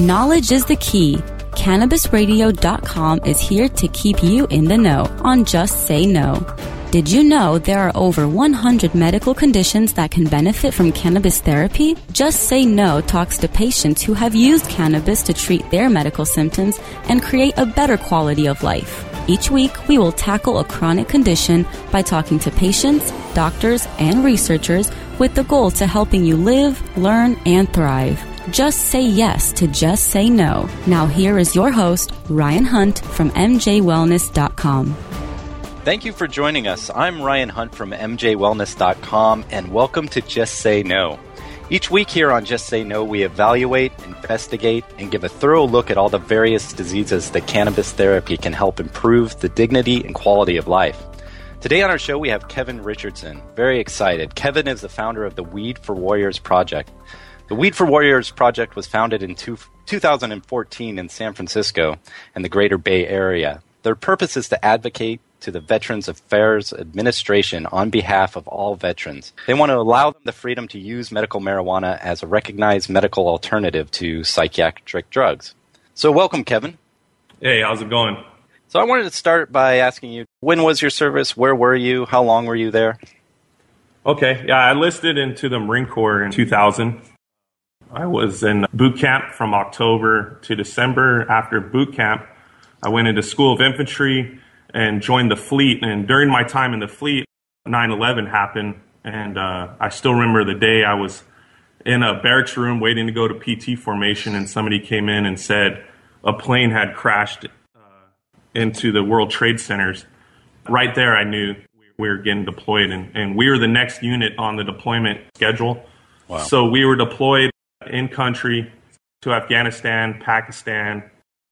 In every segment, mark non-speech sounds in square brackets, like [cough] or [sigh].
Knowledge is the key. CannabisRadio.com is here to keep you in the know on Just Say Know. Did you know there are over 100 medical conditions that can benefit from cannabis therapy? Just Say Know talks to patients who have used cannabis to treat their medical symptoms and create a better quality of life. Each week, we will tackle a chronic condition by talking to patients, doctors, and researchers with the goal to helping you live, learn, and thrive. Just say yes to Just Say Know. Now, here is your host, Ryan Hunt from MJWellness.com. Thank you for joining us. I'm Ryan Hunt from MJWellness.com, and welcome to Just Say Know. Each week here on Just Say Know, we evaluate, investigate, and give a thorough look at all the various diseases that cannabis therapy can help improve the dignity and quality of life. Today on our show, we have Kevin Richardson. Very excited. Kevin is the founder of the Weed for Warriors Project. The Weed for Warriors project was founded in two, 2014 in San Francisco and the greater Bay Area. Their purpose is to advocate to the Veterans Affairs Administration on behalf of all veterans. They want to allow them the freedom to use medical marijuana as a recognized medical alternative to psychiatric drugs. So, welcome, Kevin. Hey, how's it going? So, I wanted to start by asking you when was your service? Where were you? How long were you there? Okay, yeah, I listed into the Marine Corps in 2000. I was in boot camp from October to December. After boot camp, I went into School of Infantry and joined the fleet. And during my time in the fleet, 9 11 happened. And uh, I still remember the day I was in a barracks room waiting to go to PT formation, and somebody came in and said a plane had crashed uh, into the World Trade Centers. Right there, I knew we were getting deployed, and, and we were the next unit on the deployment schedule. Wow. So we were deployed in country to Afghanistan, Pakistan,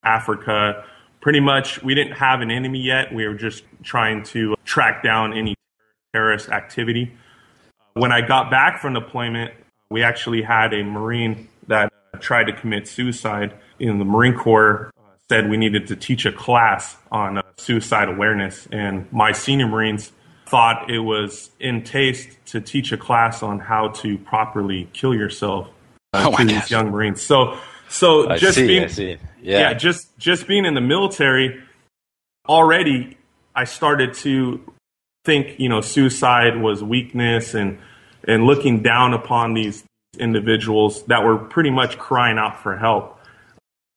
Africa. Pretty much, we didn't have an enemy yet. We were just trying to track down any terrorist activity. When I got back from deployment, we actually had a Marine that tried to commit suicide. In the Marine Corps uh, said we needed to teach a class on uh, suicide awareness, and my senior Marines thought it was in taste to teach a class on how to properly kill yourself Uh, oh to these young Marines. So, so I just see, being, yeah. yeah, just just being in the military, already I started to think, you know, suicide was weakness, and and looking down upon these individuals that were pretty much crying out for help.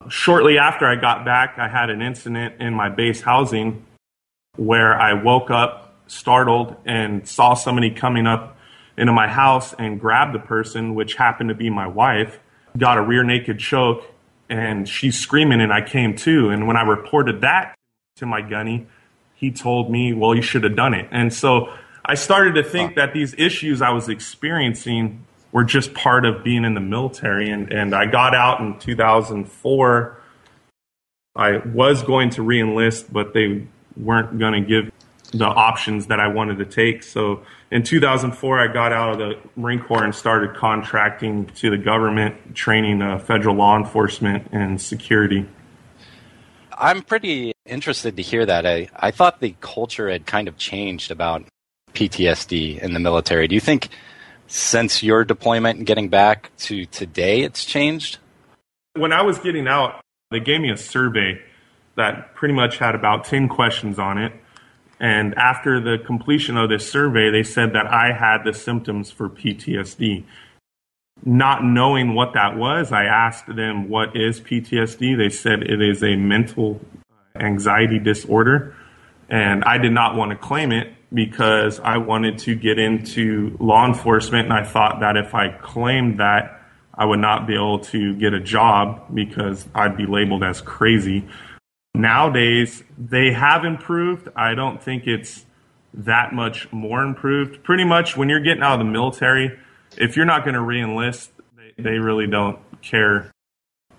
Shortly after I got back, I had an incident in my base housing where I woke up startled and saw somebody coming up into my house and grabbed the person, which happened to be my wife, got a rear naked choke, and she's screaming, and I came to. And when I reported that to my gunny, he told me, Well, you should have done it. And so I started to think that these issues I was experiencing were just part of being in the military. And, and I got out in 2004. I was going to reenlist, but they weren't going to give the options that I wanted to take. So in 2004, I got out of the Marine Corps and started contracting to the government, training uh, federal law enforcement and security. I'm pretty interested to hear that. I, I thought the culture had kind of changed about PTSD in the military. Do you think since your deployment and getting back to today it's changed? When I was getting out, they gave me a survey that pretty much had about 10 questions on it and after the completion of this survey, they said that I had the symptoms for PTSD. Not knowing what that was, I asked them, What is PTSD? They said it is a mental anxiety disorder. And I did not want to claim it because I wanted to get into law enforcement. And I thought that if I claimed that, I would not be able to get a job because I'd be labeled as crazy. Nowadays, they have improved. I don't think it's that much more improved. Pretty much when you're getting out of the military, if you're not going to reenlist, they, they really don't care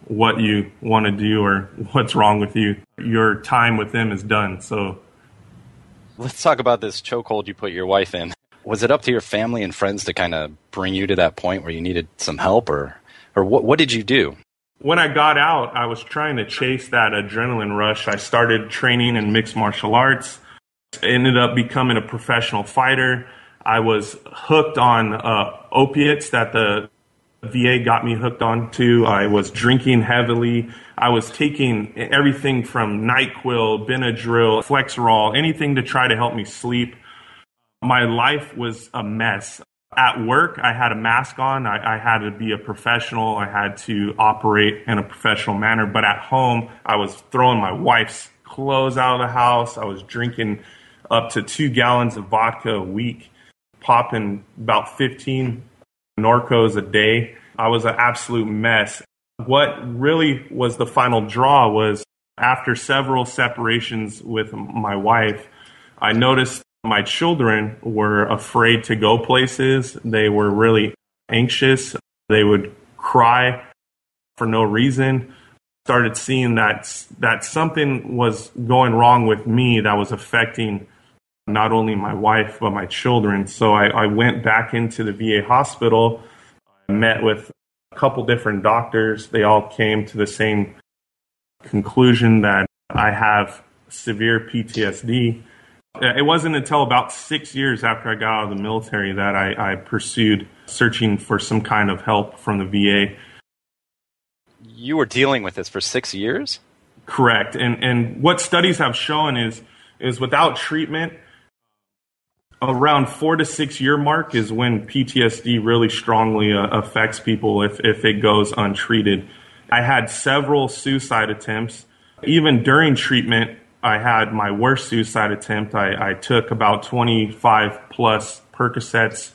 what you want to do or what's wrong with you. Your time with them is done. So let's talk about this chokehold you put your wife in. Was it up to your family and friends to kind of bring you to that point where you needed some help or or what what did you do? When I got out, I was trying to chase that adrenaline rush. I started training in mixed martial arts, ended up becoming a professional fighter. I was hooked on uh, opiates that the VA got me hooked on to. I was drinking heavily. I was taking everything from NyQuil, Benadryl, Flexeril, anything to try to help me sleep. My life was a mess. At work, I had a mask on. I, I, had to be a professional. I had to operate in a professional manner. But at home, I was throwing my wife's clothes out of the house. I was drinking up to two gallons of vodka a week, popping about 15 Norcos a day. I was an absolute mess. What really was the final draw was after several separations with my wife, I noticed my children were afraid to go places. They were really anxious. They would cry for no reason. Started seeing that that something was going wrong with me that was affecting not only my wife but my children. So I, I went back into the VA hospital. I met with a couple different doctors. They all came to the same conclusion that I have severe PTSD it wasn't until about six years after I got out of the military that I, I pursued searching for some kind of help from the VA. You were dealing with this for six years? Correct. And and what studies have shown is is without treatment, around four to six year mark is when PTSD really strongly uh, affects people if if it goes untreated. I had several suicide attempts. Even during treatment, I had my worst suicide attempt. I, I took about 25 plus Percocets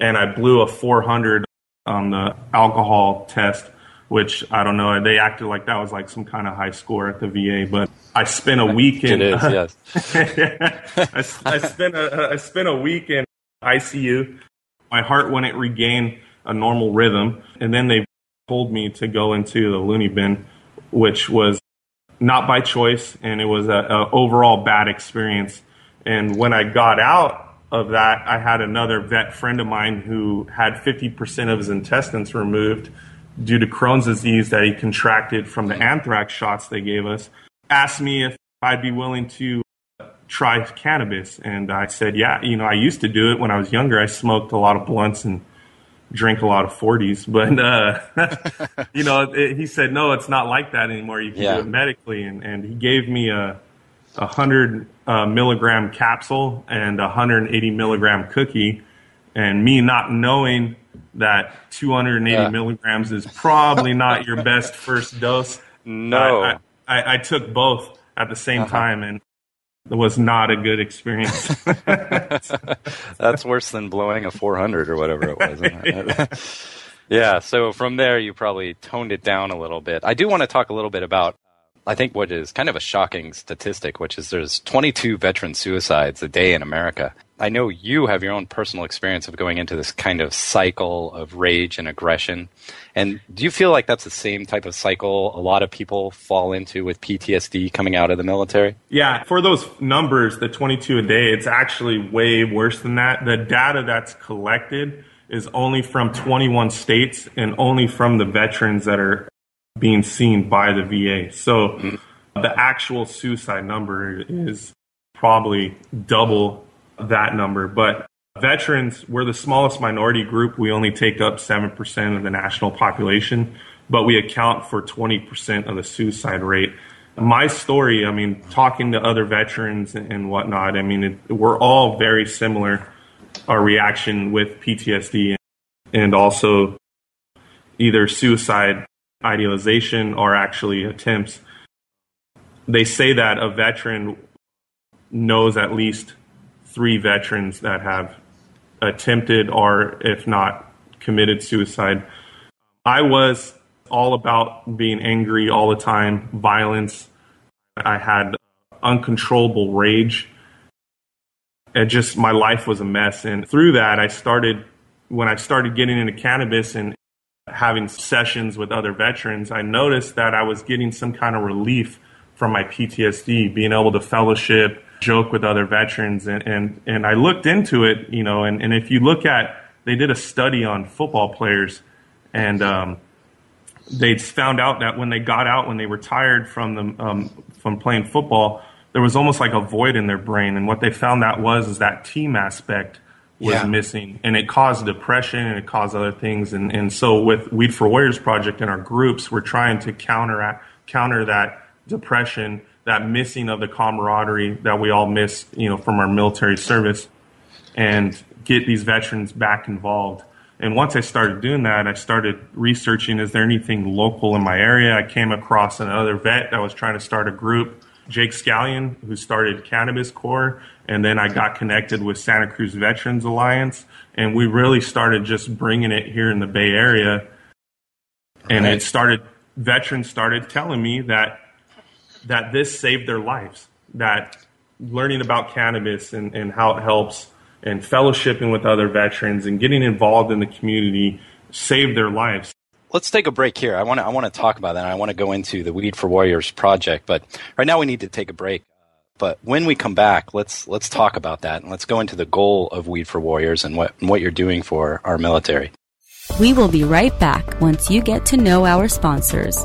and I blew a 400 on um, the alcohol test, which I don't know. They acted like that was like some kind of high score at the VA, but I spent a week in. it is, yes. [laughs] I, I, spent a, I spent a week in ICU. My heart wouldn't regain a normal rhythm, and then they told me to go into the loony bin, which was not by choice, and it was a, overall bad experience. And when I got out of that, I had another vet friend of mine who had 50% of his intestines removed due to Crohn's disease that he contracted from the anthrax shots they gave us. Asked me if I'd be willing to try cannabis, and I said, "Yeah, you know, I used to do it when I was younger. I smoked a lot of blunts and drink a lot of 40s, but, uh, [laughs] you know, it, he said, no, it's not like that anymore. You can yeah. do it medically. And, and he gave me a, a hundred uh, milligram capsule and a 180 milligram cookie. And me not knowing that 280 yeah. milligrams is probably not your best [laughs] first dose. No. I, I, I took both at the same uh-huh. time. And was not a good experience. [laughs] [laughs] That's worse than blowing a 400 or whatever it was. [laughs] yeah, so from there you probably toned it down a little bit. I do want to talk a little bit about I think what is kind of a shocking statistic, which is there's 22 veteran suicides a day in America. I know you have your own personal experience of going into this kind of cycle of rage and aggression. And do you feel like that's the same type of cycle a lot of people fall into with PTSD coming out of the military? Yeah, for those numbers, the 22 a day, it's actually way worse than that. The data that's collected is only from 21 states and only from the veterans that are being seen by the VA. So mm-hmm. the actual suicide number is probably double that number. But veterans, we're the smallest minority group. We only take up 7% of the national population, but we account for 20% of the suicide rate. My story, I mean, talking to other veterans and whatnot, I mean, it, we're all very similar, our reaction with PTSD and also either suicide idealization or actually attempts. They say that a veteran knows at least three veterans that have attempted or, if not, committed suicide. I was all about being angry all the time, violence. I had uncontrollable rage. And just my life was a mess. And through that, I started, when I started getting into cannabis and having sessions with other veterans, I noticed that I was getting some kind of relief from my PTSD, being able to fellowship, joke with other veterans and, and, and I looked into it, you know, and, and if you look at, they did a study on football players and, um, they found out that when they got out, when they retired from the, um, from playing football, there was almost like a void in their brain. And what they found that was, is that team aspect was Yeah. missing, and it caused depression and it caused other things. And and so with Weed for Warriors project and our groups, we're trying to counter counter that depression, that missing of the camaraderie that we all miss, you know, from our military service, and get these veterans back involved. And once I started doing that, I started researching is there anything local in my area? I came across another vet that was trying to start a group, Jake Scallion, who started Cannabis Corps. And then I got connected with Santa Cruz Veterans Alliance. And we really started just bringing it here in the Bay Area. And Right. it started, veterans started telling me that, that this saved their lives, that learning about cannabis and, and how it helps and fellowshipping with other veterans and getting involved in the community saved their lives. Let's take a break here. I want to I want to talk about that. I want to go into the Weed for Warriors project, but right now we need to take a break. But when we come back, let's let's talk about that and let's go into the goal of Weed for Warriors and what and what you're doing for our military. We will be right back once you get to know our sponsors.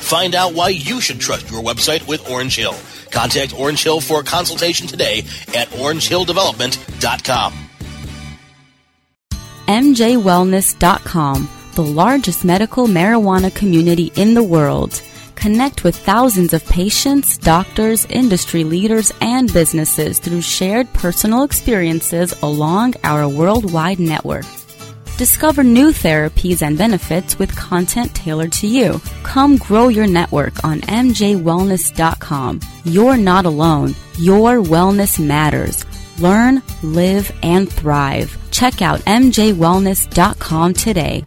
Find out why you should trust your website with Orange Hill. Contact Orange Hill for a consultation today at orangehilldevelopment.com. MJWellness.com, the largest medical marijuana community in the world. Connect with thousands of patients, doctors, industry leaders, and businesses through shared personal experiences along our worldwide network. Discover new therapies and benefits with content tailored to you. Come grow your network on MJWellness.com. You're not alone. Your wellness matters. Learn, live, and thrive. Check out MJWellness.com today.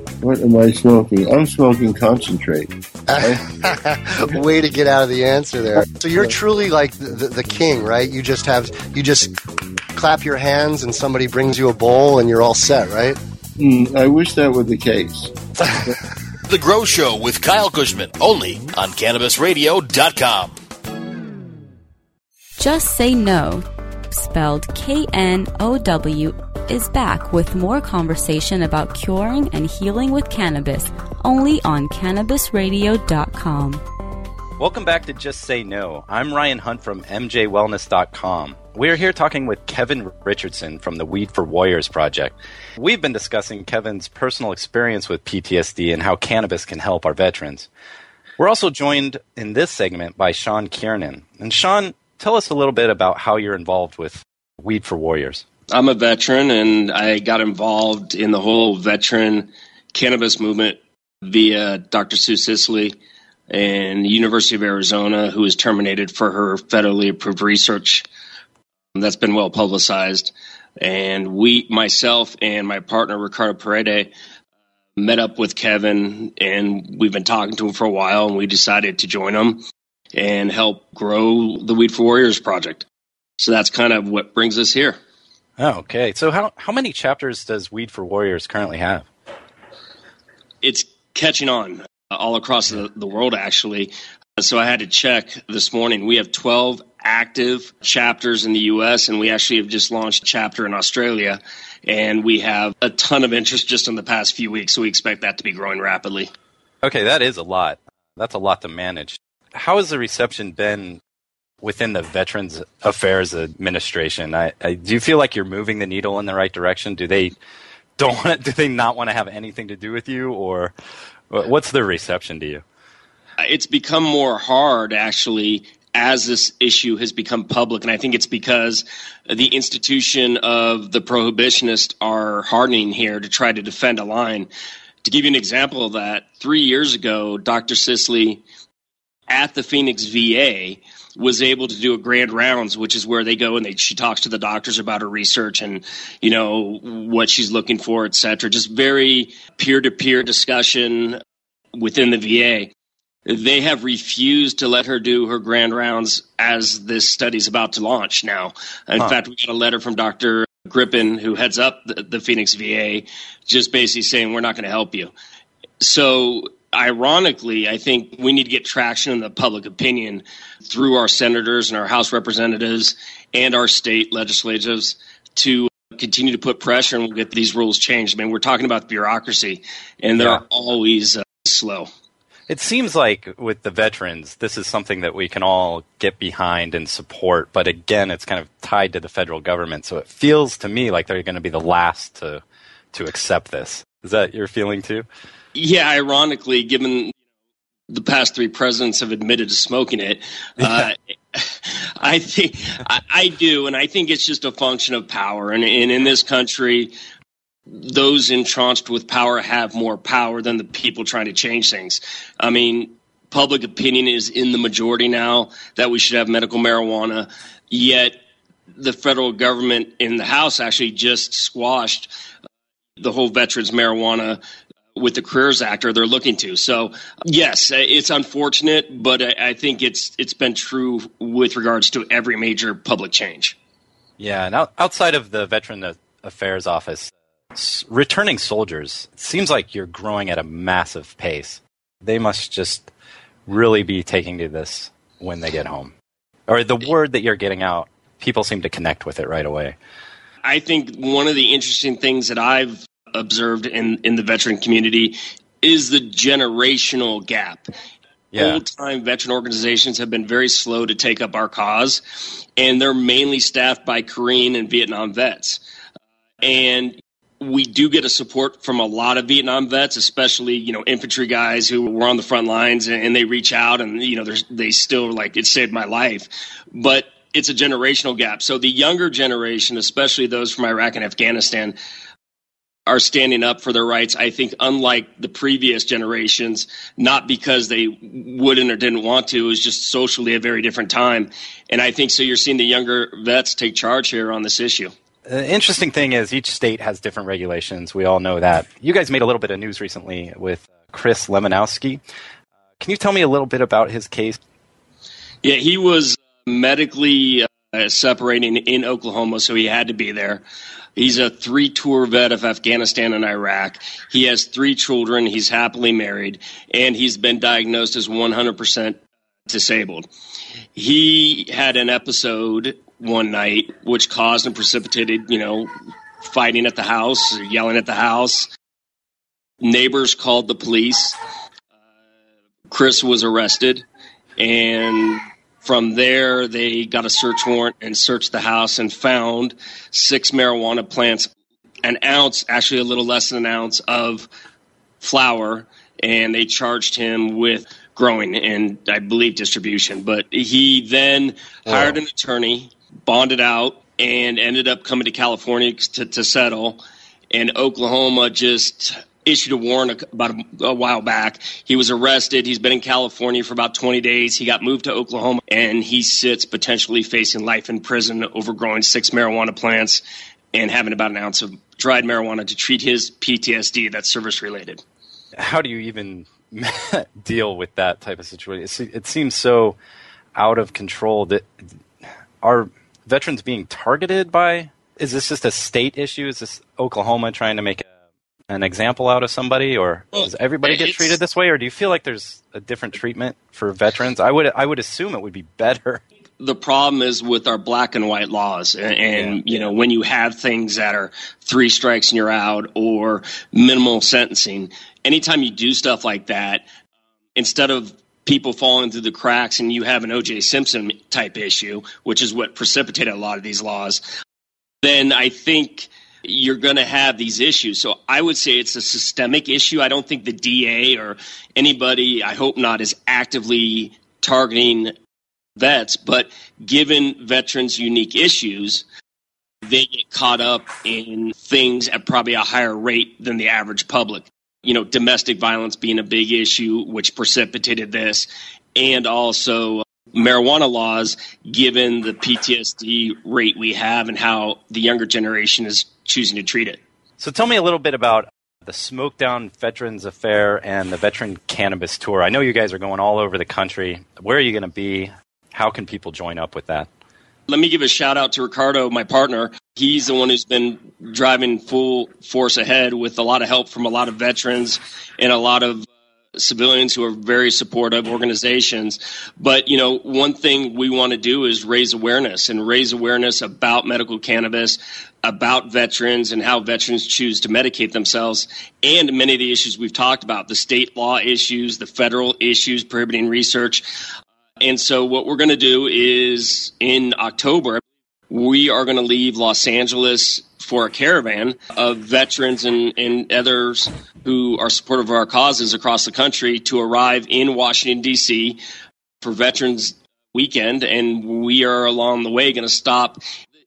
What am I smoking? I'm smoking concentrate. [laughs] Way to get out of the answer there. So you're truly like the, the, the king, right? You just have, you just clap your hands and somebody brings you a bowl and you're all set, right? Hmm, I wish that were the case. [laughs] The Grow Show with Kyle Cushman, only on CannabisRadio.com. Just Say Know, spelled K N O W, is back with more conversation about curing and healing with cannabis, only on CannabisRadio.com. Welcome back to Just Say Know. I'm Ryan Hunt from MJWellness.com. We're here talking with Kevin Richardson from the Weed for Warriors project. We've been discussing Kevin's personal experience with PTSD and how cannabis can help our veterans. We're also joined in this segment by Sean Kiernan. And Sean, tell us a little bit about how you're involved with Weed for Warriors. I'm a veteran and I got involved in the whole veteran cannabis movement via Dr. Sue Sisley and University of Arizona, who was terminated for her federally approved research. That's been well publicized. And we, myself and my partner, Ricardo Paredes, met up with Kevin and we've been talking to him for a while and we decided to join him and help grow the Weed for Warriors project. So that's kind of what brings us here. Oh, okay. So how, how many chapters does Weed for Warriors currently have? it's catching on uh, all across the, the world actually so i had to check this morning we have 12 active chapters in the us and we actually have just launched a chapter in australia and we have a ton of interest just in the past few weeks so we expect that to be growing rapidly Okay, that is a lot. That's a lot to manage. How has the reception been within the Veterans Affairs Administration? I, I, do you feel like you're moving the needle in the right direction? Do they don't want? Do they not want to have anything to do with you, or what's the reception to you? it's become more hard actually as this issue has become public and i think it's because the institution of the prohibitionists are hardening here to try to defend a line To give you an example of that, three years ago, Dr. Sisley at the Phoenix VA was able to do a grand rounds, which is where they go and they, she talks to the doctors about her research and you know what she's looking for, et cetera. Just very peer to peer discussion within the VA. They have refused to let her do her grand rounds as this study's about to launch now. In huh. fact, we got a letter from Dr. Grippen, who heads up the, the Phoenix VA, just basically saying, We're not going to help you. So ironically, I think we need to get traction in the public opinion through our senators and our House representatives and our state legislators to continue to put pressure and we'll get these rules changed. I mean, we're talking about bureaucracy, and they're yeah. always uh, slow. It seems like with the veterans, this is something that we can all get behind and support. But again, it's kind of tied to the federal government. So it feels to me like they're going to be the last to, to accept this. Is that your feeling too? Yeah, ironically, given the past three presidents have admitted to smoking it, uh, I think I, I, do, and I think it's just a function of power. And, and in this country, those entrenched with power have more power than the people trying to change things. I mean, public opinion is in the majority now that we should have medical marijuana, yet the federal government in the House actually just squashed the whole veterans marijuana with the CARERS Act or they're looking to. So yes, it's unfortunate, but I think it's it's been true with regards to every major public change. Yeah, and outside of the Veteran Affairs Office, returning soldiers seems like you're growing at a massive pace. They must just really be taking to this when they get home, or the word that you're getting out. People seem to connect with it right away. I think one of the interesting things that I've observed in, in the veteran community is the generational gap. Yeah. Old time veteran organizations have been very slow to take up our cause, and they're mainly staffed by Korean and Vietnam vets. And we do get a support from a lot of Vietnam vets, especially you know infantry guys who were on the front lines, and, and they reach out and you know they still like it saved my life, but it's a generational gap. So the younger generation, especially those from Iraq and Afghanistan, are standing up for their rights. I think, unlike the previous generations, not because they wouldn't or didn't want to, it was just socially a very different time. And I think so. You're seeing the younger vets take charge here on this issue. The interesting thing is each state has different regulations. We all know that. You guys made a little bit of news recently with Chris Lemonowski. Can you tell me a little bit about his case? Yeah, he was medically uh, Uh, separating in Oklahoma, so he had to be there. He's a three tour vet of Afghanistan and Iraq. He has three children. He's happily married, and he's been diagnosed as 100% disabled. He had an episode one night which caused and precipitated, you know, fighting at the house, yelling at the house. Neighbors called the police. Chris was arrested, and from there, they got a search warrant and searched the house and found six marijuana plants, an ounce, actually a little less than an ounce of flower, and they charged him with growing and I believe distribution. But he then oh. hired an attorney, bonded out, and ended up coming to California to, to settle. And Oklahoma just issued a warrant about a, a, while back. He was arrested. He's been in California for about 20 days. He got moved to Oklahoma, and he sits potentially facing life in prison over growing six marijuana plants and having about an ounce of dried marijuana to treat his PTSD that's service related. How do you even [laughs] deal with that type of situation? It seems so out of control that are veterans being targeted by is this just a state issue? Is this Oklahoma trying to make an example out of somebody, or well, does everybody get treated this way, or do you feel like there's a different treatment for veterans? I would I would assume it would be better. The problem is with our black and white laws, and, and yeah. you know when you have things that are three strikes and you're out, or minimal sentencing. Anytime you do stuff like that, instead of people falling through the cracks and you have an OJ Simpson type issue, which is what precipitated a lot of these laws, then I think you're going to have these issues. So I would say it's a systemic issue. I don't think the DA or anybody, I hope not, is actively targeting vets, but given veterans' unique issues, they get caught up in things at probably a higher rate than the average public. you know, domestic violence being a big issue, which precipitated this, and also marijuana laws, given the PTSD rate we have and how the younger generation is choosing to treat it. So tell me a little bit about the Smokedown Veterans Affair and the Veteran Cannabis Tour. I know you guys are going all over the country. Where are you going to be? How can people join up with that? Let me give a shout out to Ricardo, my partner. He's the one who's been driving full force ahead with a lot of help from a lot of veterans and a lot of civilians who are very supportive organizations. But, you know, one thing we want to do is raise awareness and raise awareness about medical cannabis, about veterans and how veterans choose to medicate themselves, and many of the issues we've talked about the state law issues, the federal issues prohibiting research. And so, what we're going to do is in October, we are going to leave Los Angeles for a caravan of veterans and, and others who are supportive of our causes across the country to arrive in Washington, D.C. for Veterans Weekend. And we are along the way going to stop.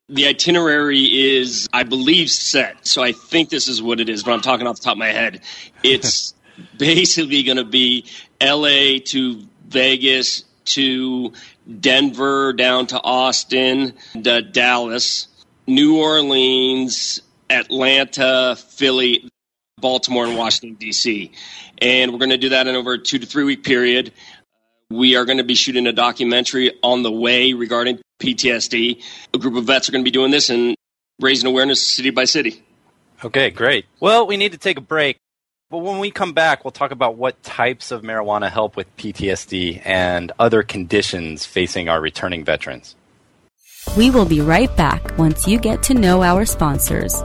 The itinerary is, I believe, set. So I think this is what it is, but I'm talking off the top of my head. It's [laughs] basically going to be LA to Vegas to Denver down to Austin, to Dallas, New Orleans, Atlanta, Philly, Baltimore, and Washington, D.C. And we're going to do that in over a two to three week period. We are going to be shooting a documentary on the way regarding PTSD. A group of vets are going to be doing this and raising awareness city by city. Okay, great. Well, we need to take a break. But when we come back, we'll talk about what types of marijuana help with PTSD and other conditions facing our returning veterans. We will be right back once you get to know our sponsors.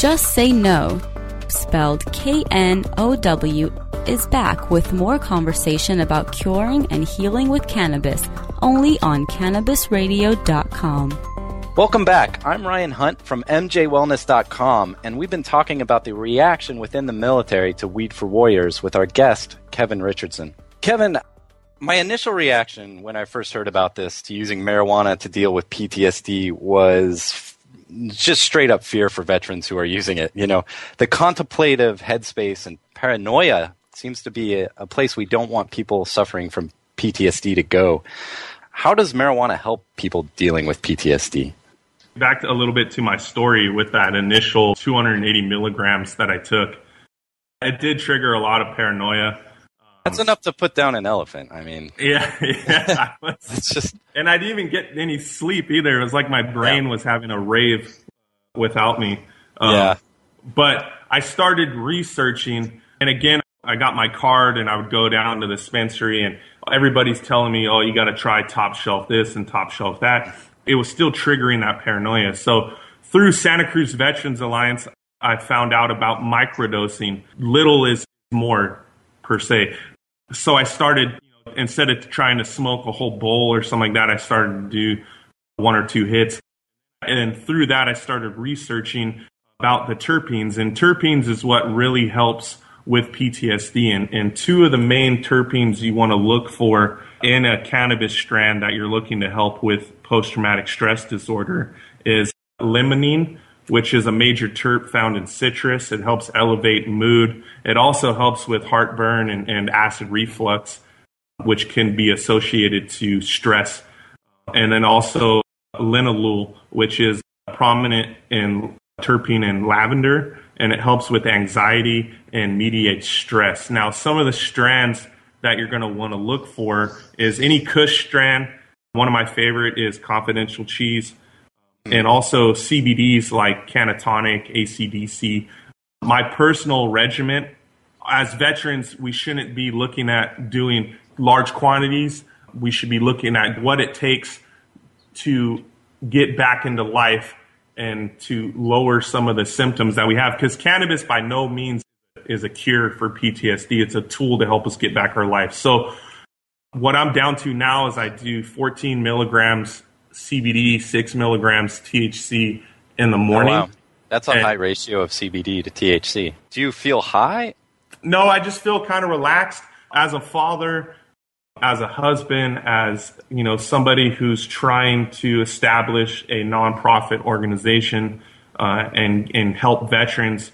Just Say Know, spelled K N O W, is back with more conversation about curing and healing with cannabis, only on cannabisradio.com. Welcome back. I'm Ryan Hunt from MJWellness.com, and we've been talking about the reaction within the military to Weed for Warriors with our guest, Kevin Richardson. Kevin, my initial reaction when I first heard about this to using marijuana to deal with PTSD was just straight up fear for veterans who are using it. You know, the contemplative headspace and paranoia seems to be a, a place we don't want people suffering from PTSD to go. How does marijuana help people dealing with PTSD? Back a little bit to my story with that initial 280 milligrams that I took, it did trigger a lot of paranoia. That's enough to put down an elephant. I mean, [laughs] Yeah, yeah. Was- [laughs] it's just [laughs] and I didn't even get any sleep either. It was like my brain Yeah. was having a rave without me. Um, Yeah. But I started researching, and again, I got my card and I would go down to the dispensary, and everybody's telling me, oh, you got to try top shelf this and top shelf that. It was still triggering that paranoia. So through Santa Cruz Veterans Alliance, I found out about microdosing. Little is more per se. So I started, you know, instead of trying to smoke a whole bowl or something like that, I started to do one or two hits. And through that, I started researching about the terpenes. And terpenes is what really helps with PTSD. And, and two of the main terpenes you want to look for in a cannabis strand that you're looking to help with post traumatic stress disorder is limonene, which is a major terp found in citrus. It helps elevate mood. It also helps with heartburn and, and acid reflux, which can be associated to stress. And then also linalool, which is prominent in terpene in lavender, and it helps with anxiety and mediates stress. Now, some of the strands that you're going to want to look for is any Kush strand. One of my favorite is Confidential Cheese and also CBDs like Cannatonic, ACDC. My personal regiment, as veterans, we shouldn't be looking at doing large quantities. We should be looking at what it takes to get back into life and to lower some of the symptoms that we have. Because cannabis, by no means, is a cure for PTSD. It's a tool to help us get back our life. So, what I'm down to now is I do 14 milligrams CBD, six milligrams THC in the morning. Oh, wow. That's a and, high ratio of CBD to THC. Do you feel high? No, I just feel kind of relaxed as a father, as a husband, as you know, somebody who's trying to establish a nonprofit organization uh, and and help veterans.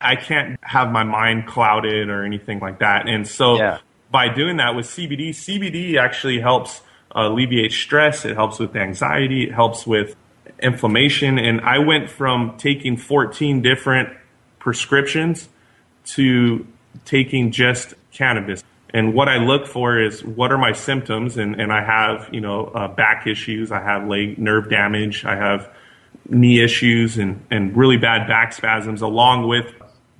I can't have my mind clouded or anything like that, and so yeah. by doing that with CBD, CBD actually helps alleviate stress. It helps with anxiety. It helps with inflammation. And I went from taking 14 different prescriptions to taking just cannabis. And what I look for is what are my symptoms? And, and I have, you know, uh, back issues. I have leg nerve damage. I have knee issues and, and really bad back spasms along with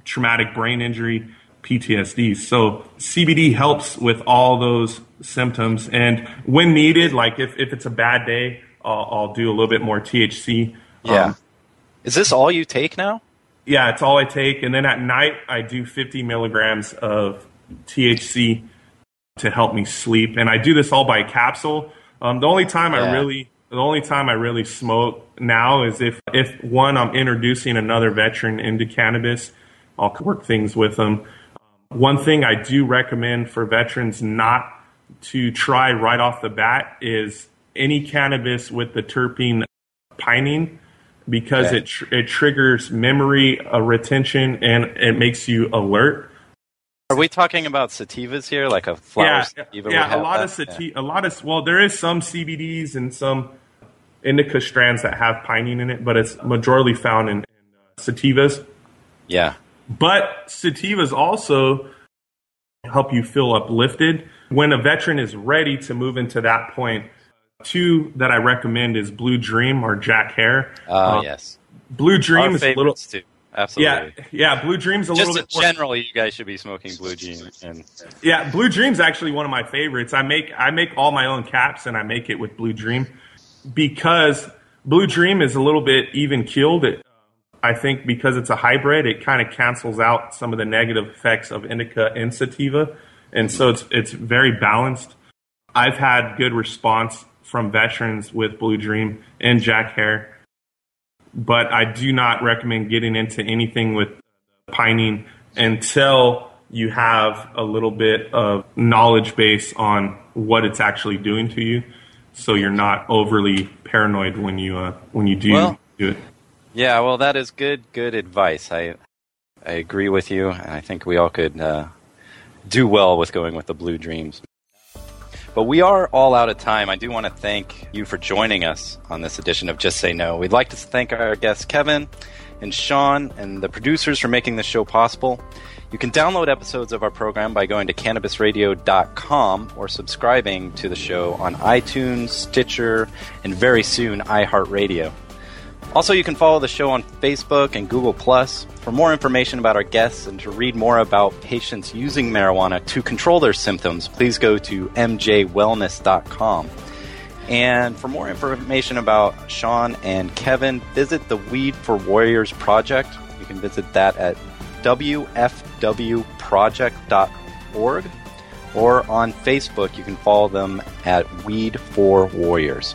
traumatic brain injury, PTSD. So CBD helps with all those symptoms. And when needed, like if, if it's a bad day, I'll, I'll do a little bit more THC. Yeah. Um, Is this all you take now? Yeah, it's all I take. And then at night, I do 50 milligrams of THC to help me sleep. And I do this all by capsule. Um, the only time yeah. I really the only time I really smoke now is if if one I'm introducing another veteran into cannabis, I'll work things with them. One thing I do recommend for veterans not to try right off the bat is any cannabis with the terpene pinene because okay. it tr- it triggers memory uh, retention and it makes you alert. Are we talking about sativas here, like a flower yeah, sativa? Yeah, a lot that? of sativa, yeah. a lot of well, there is some CBDs and some indica strands that have pinene in it, but it's majorly found in, in uh, sativas. Yeah, but sativas also help you feel uplifted when a veteran is ready to move into that point, two that I recommend is Blue Dream or Jack Herer. Oh, uh, yes. Blue Dream Our is a little. Too. Absolutely. Yeah, yeah. Blue Dream's a Just little bit. Generally, you guys should be smoking Blue Dream. And yeah, Blue Dream's actually one of my favorites. I make I make all my own caps, and I make it with Blue Dream because Blue Dream is a little bit even keeled. It, I think because it's a hybrid, it kind of cancels out some of the negative effects of indica and sativa and so it's it's very balanced. I've had good response from veterans with Blue Dream and Jack Herer, but I do not recommend getting into anything with pinene until you have a little bit of knowledge base on what it's actually doing to you, so you're not overly paranoid when you uh, when you do well, do it. Yeah, well, that is good good advice. I I agree with you, and I think we all could uh, do well with going with the Blue Dreams. But we are all out of time. I do want to thank you for joining us on this edition of Just Say Know. We'd like to thank our guests Kevin and Sean and the producers for making this show possible. You can download episodes of our program by going to cannabisradio.com or subscribing to the show on iTunes, Stitcher, and very soon iHeartRadio. Also, you can follow the show on Facebook and Google Plus. For more information about our guests and to read more about patients using marijuana to control their symptoms, please go to mjwellness.com. And for more information about Sean and Kevin, visit the Weed for Warriors project. You can visit that at wfwproject.org or on Facebook, you can follow them at Weed for Warriors.